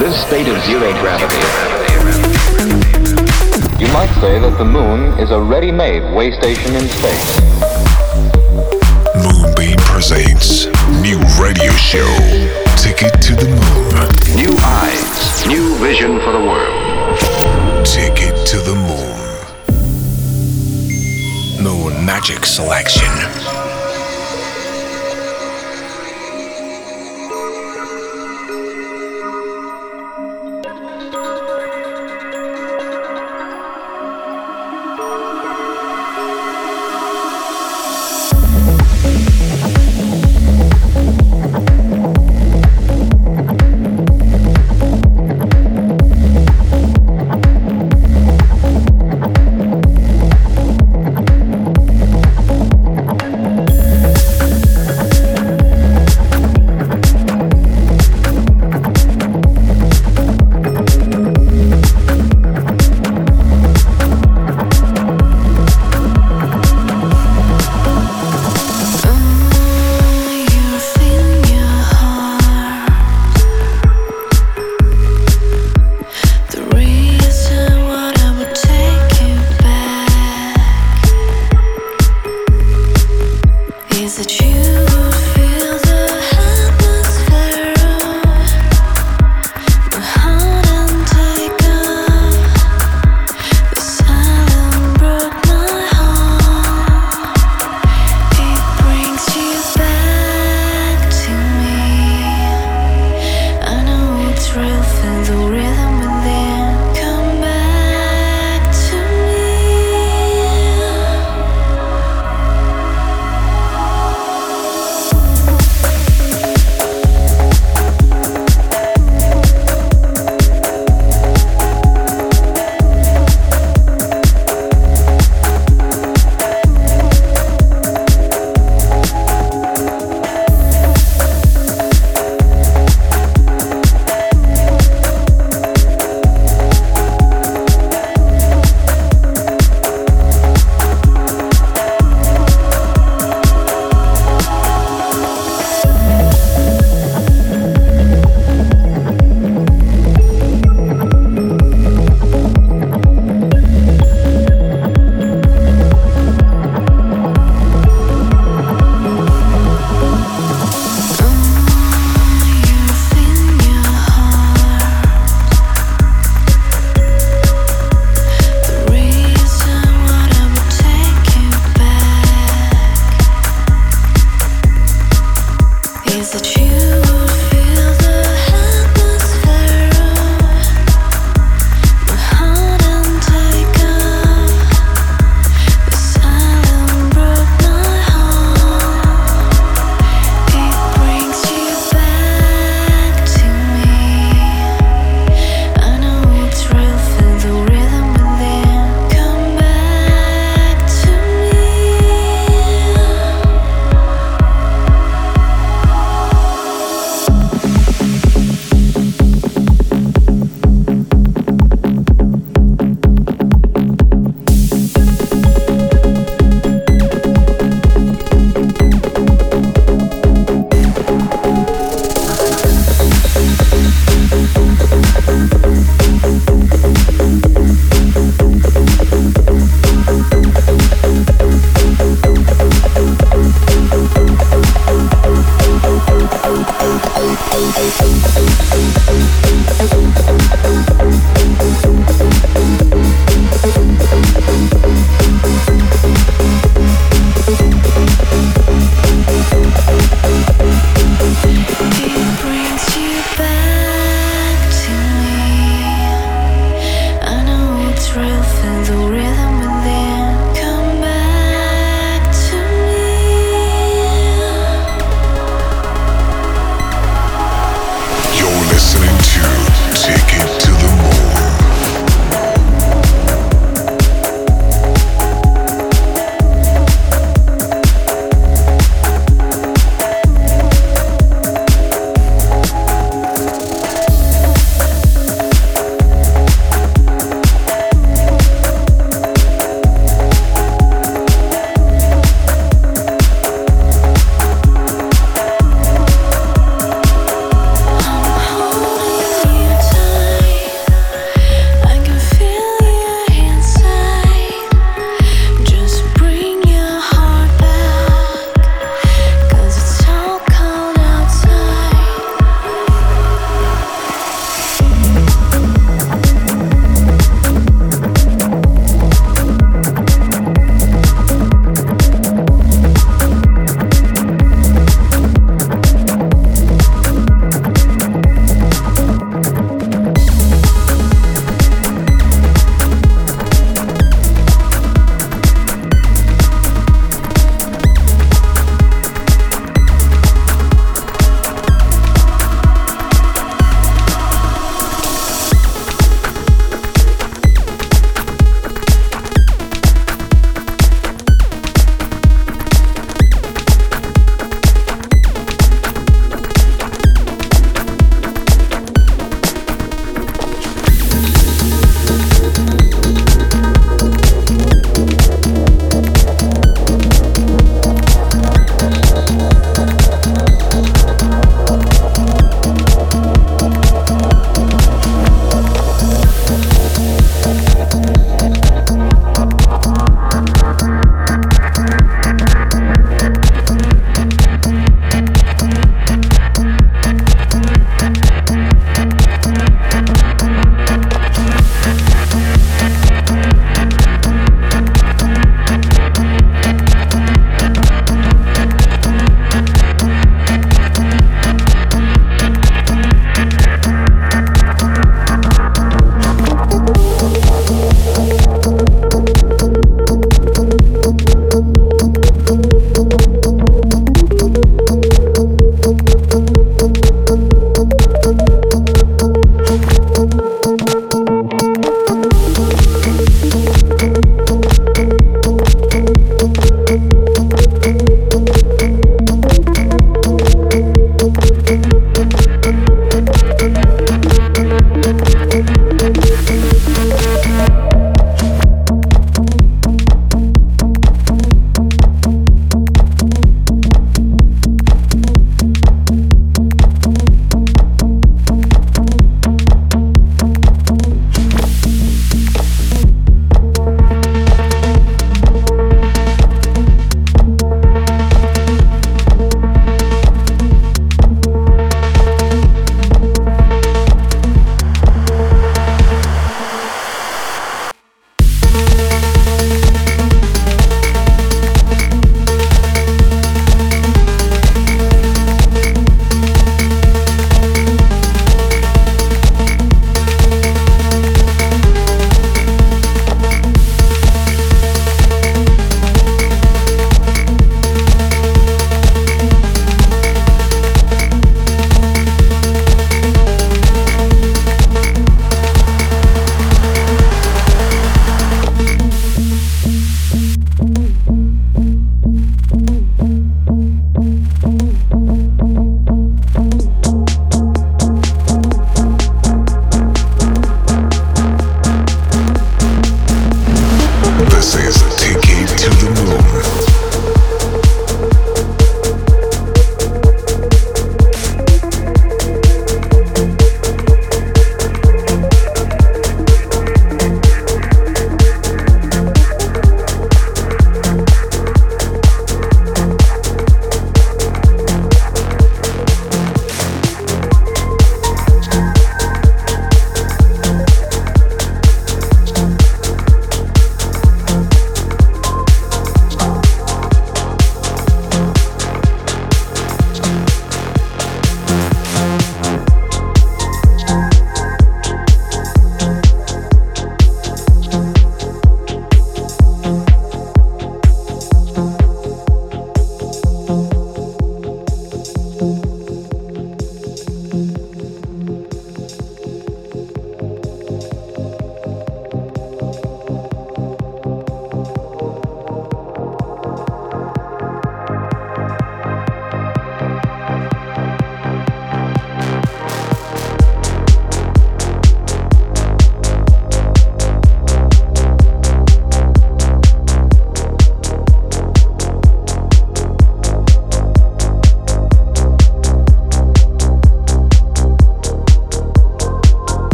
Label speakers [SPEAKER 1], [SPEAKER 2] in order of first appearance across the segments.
[SPEAKER 1] This state of zero gravity. You might say that the moon is a ready-made way station in space.
[SPEAKER 2] Moonbeam presents new radio show, Ticket to the Moon.
[SPEAKER 3] New eyes, new vision for the world.
[SPEAKER 2] Ticket to the Moon. Moon Magic Selection.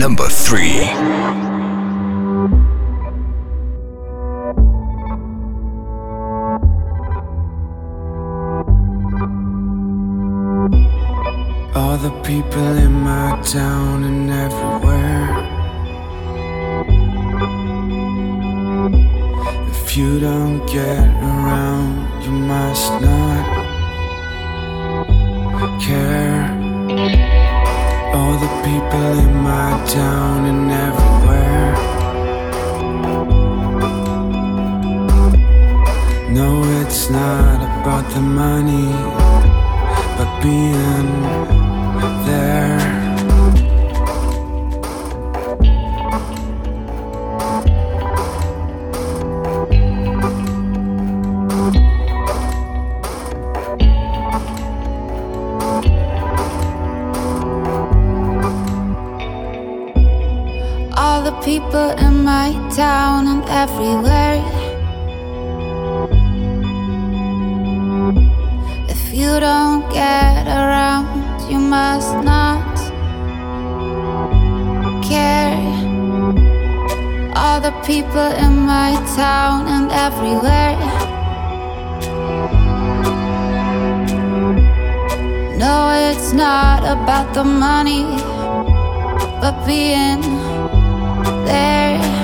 [SPEAKER 4] Number
[SPEAKER 5] all the people in my town and everywhere. No, it's not about the money, but being there.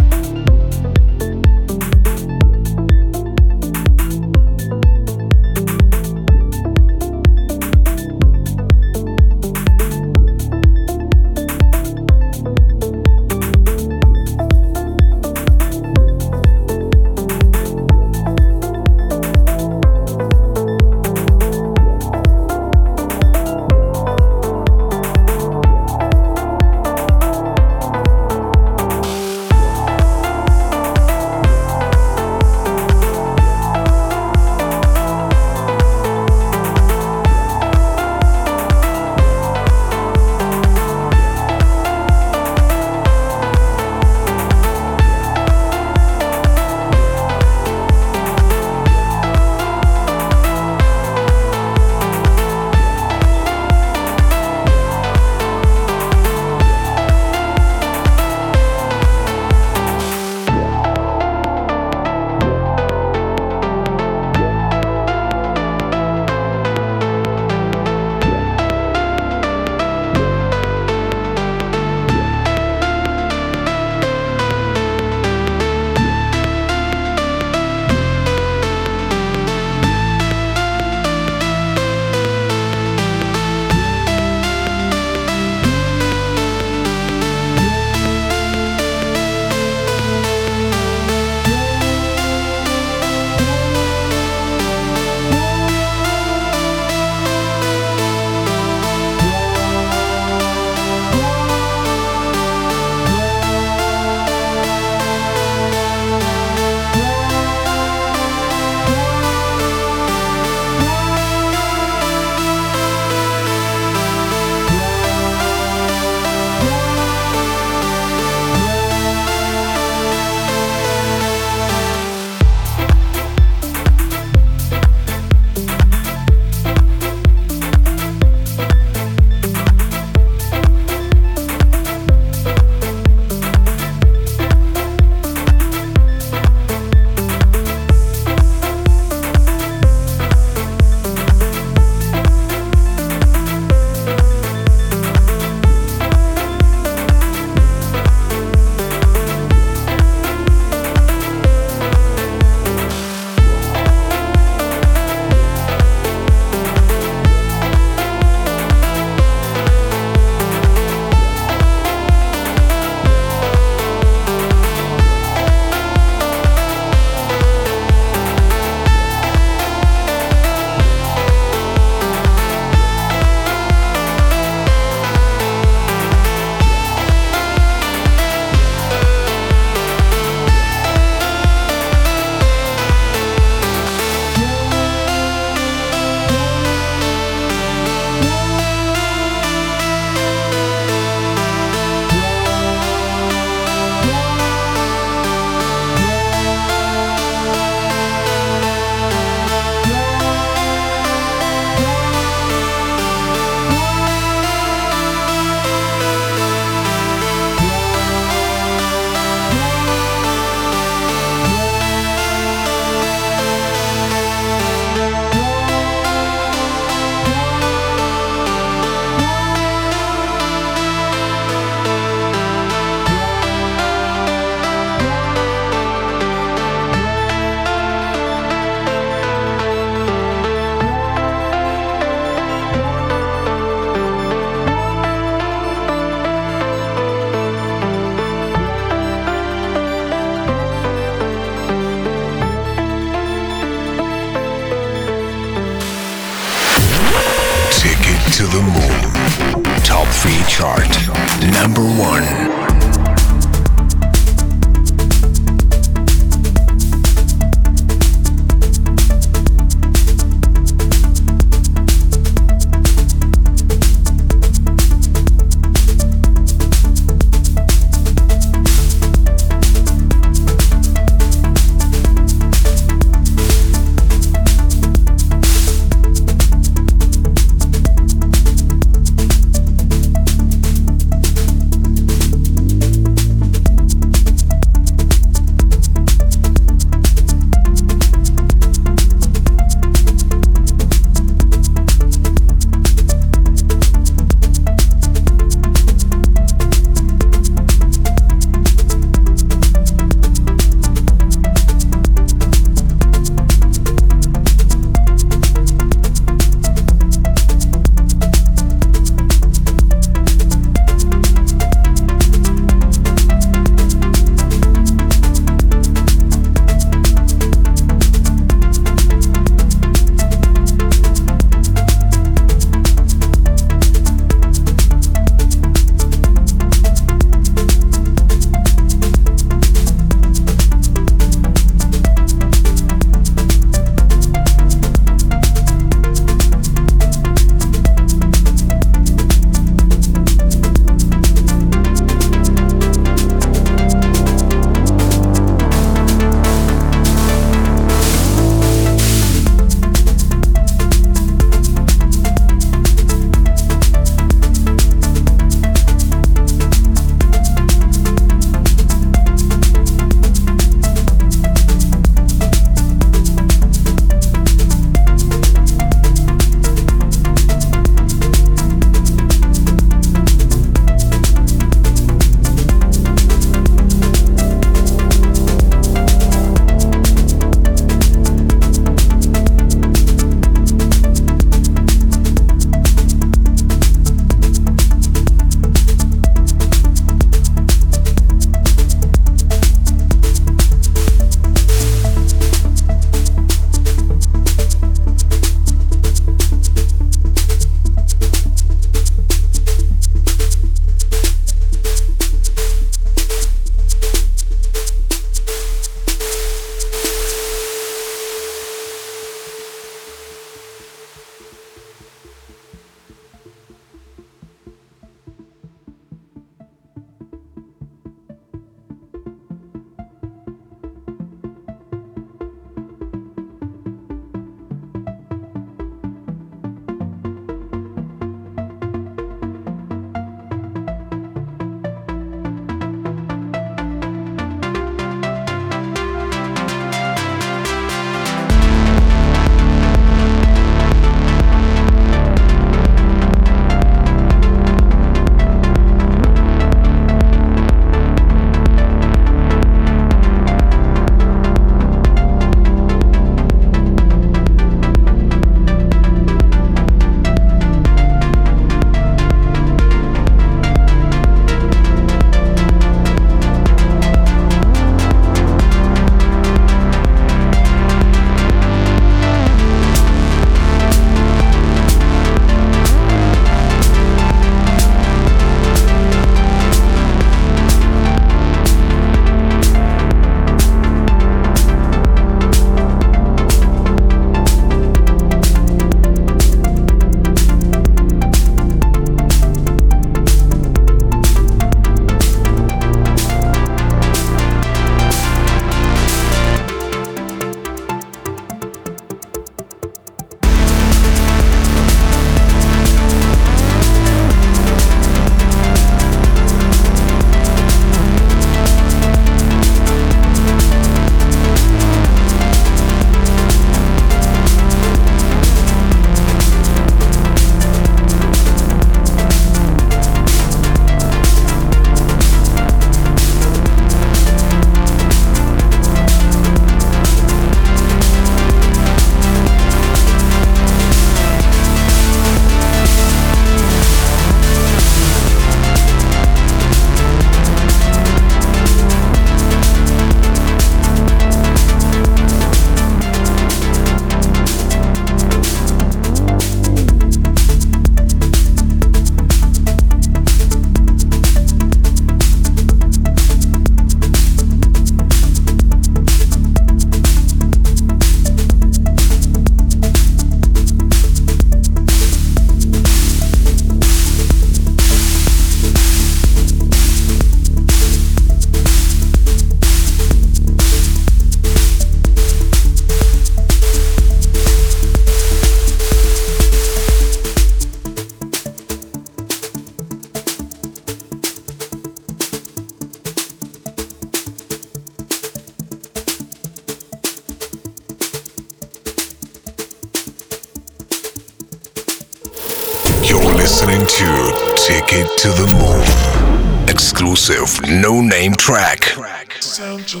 [SPEAKER 6] No
[SPEAKER 7] name track.
[SPEAKER 8] Essential,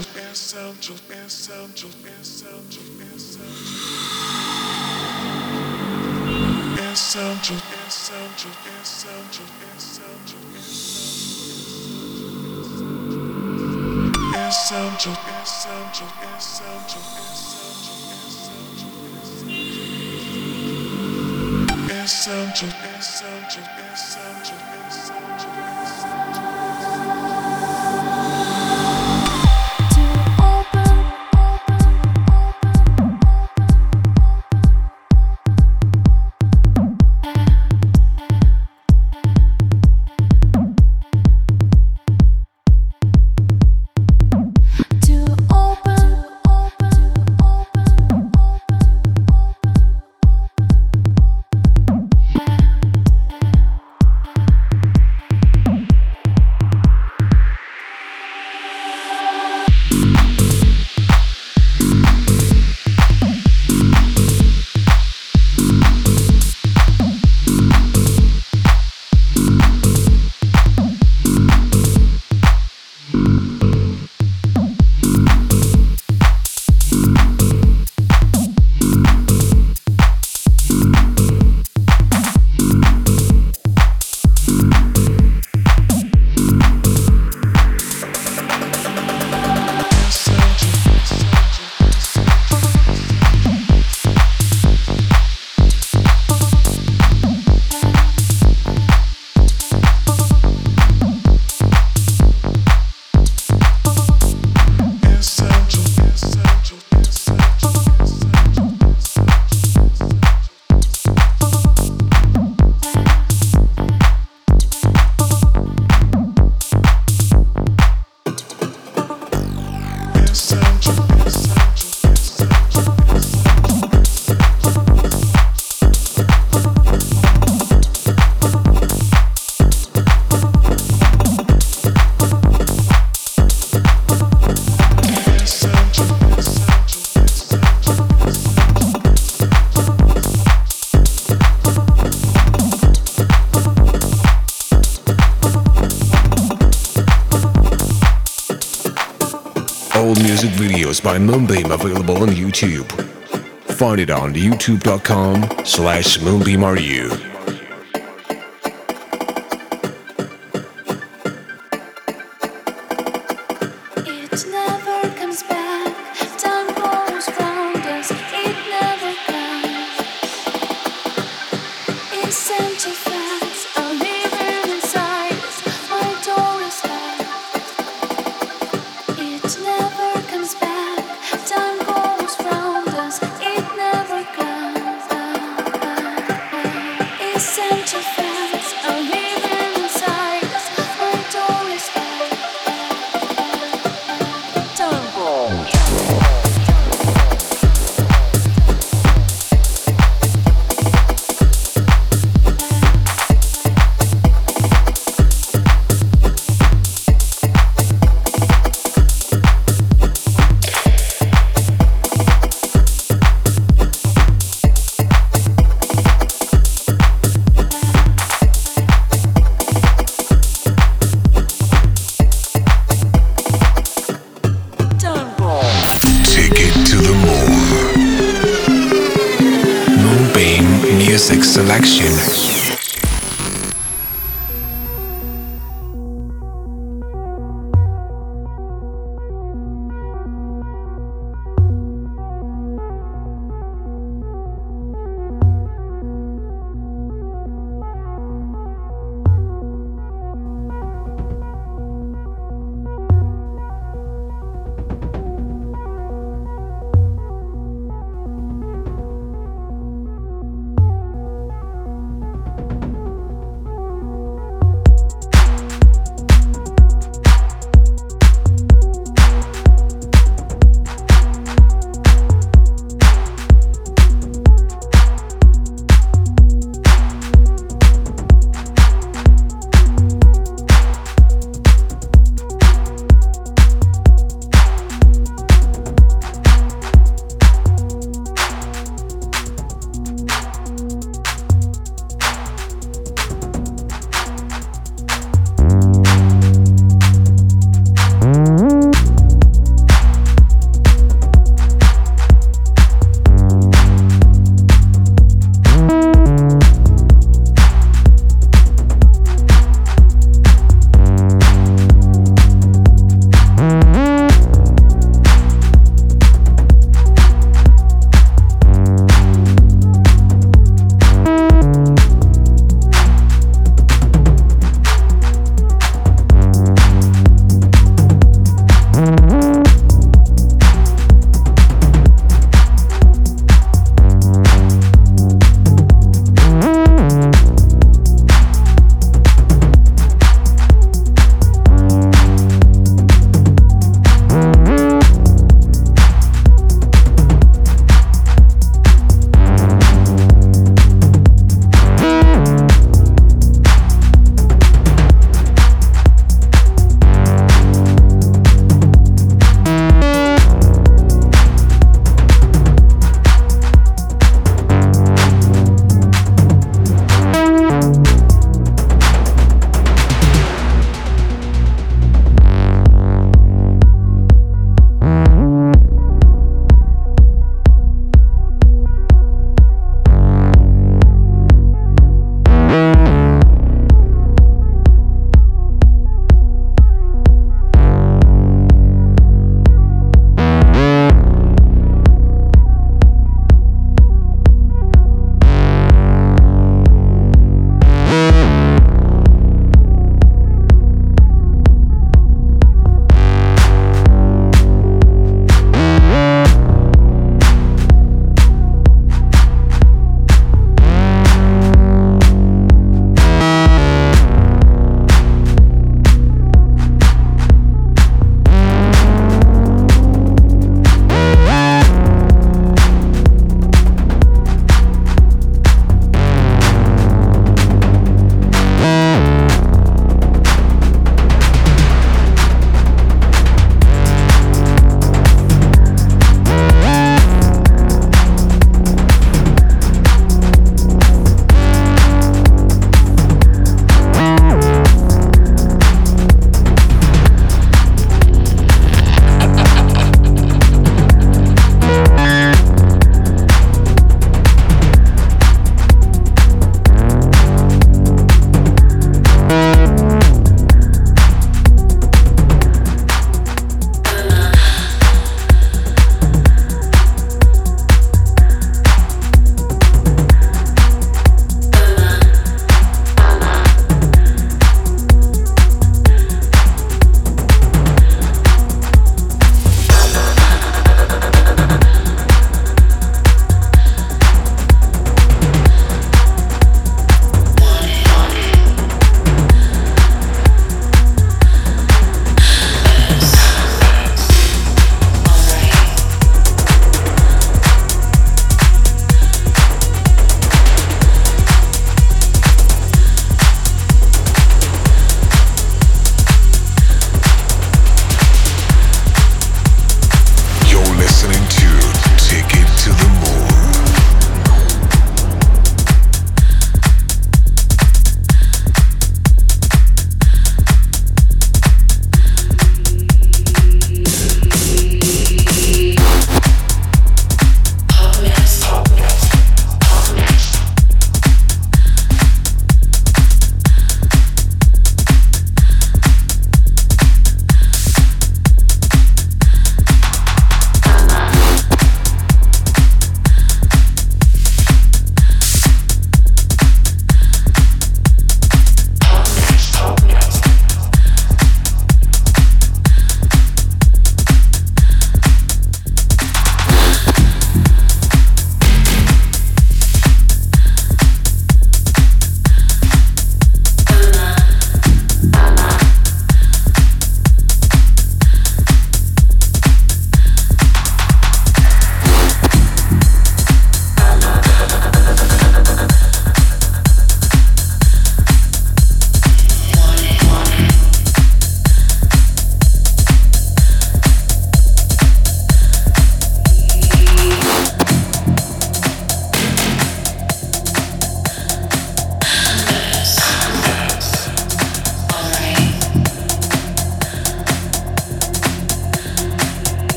[SPEAKER 8] essential, essential.
[SPEAKER 7] By Moonbeam available on YouTube. Find it on youtube.com slash moonbeamru.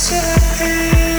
[SPEAKER 2] say